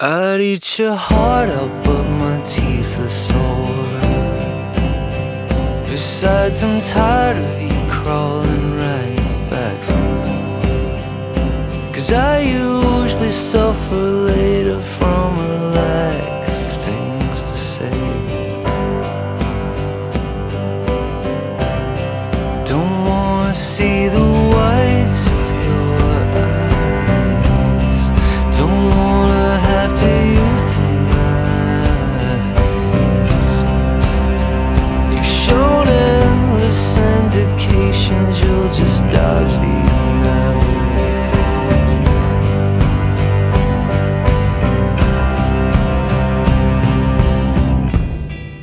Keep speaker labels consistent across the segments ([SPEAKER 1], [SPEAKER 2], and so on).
[SPEAKER 1] I'd eat your heart out, but my teeth are sore. Besides, I'm tired of you crawling right back for more. Cause I usually suffer dodge the.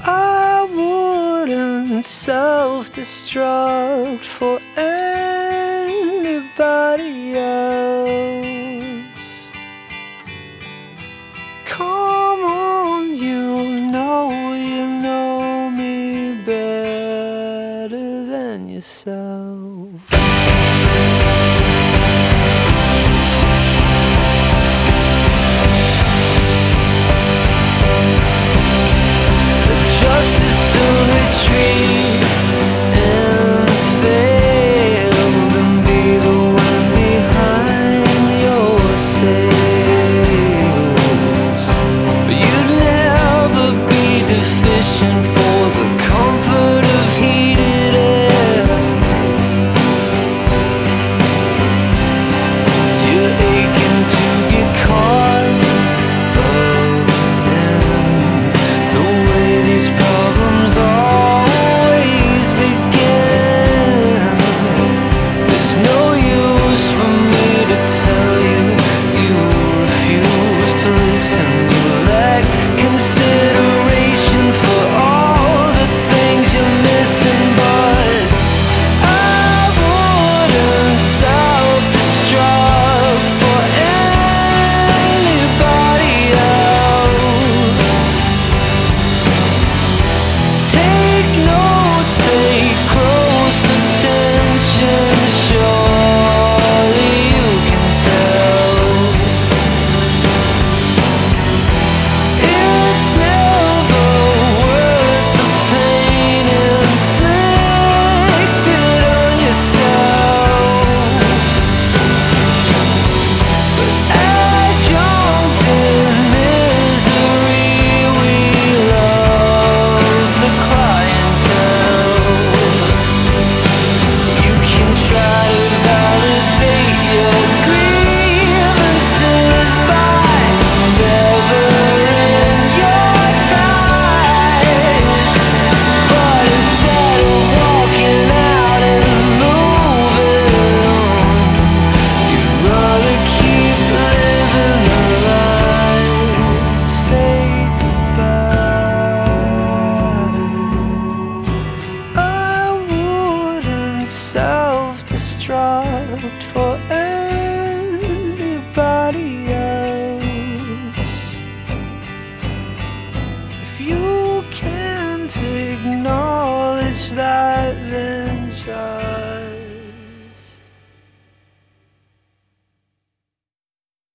[SPEAKER 1] I wouldn't self destruct for anybody else. Come on, you know you know me better than yourself. take no out for anybody else. If you can't acknowledge that,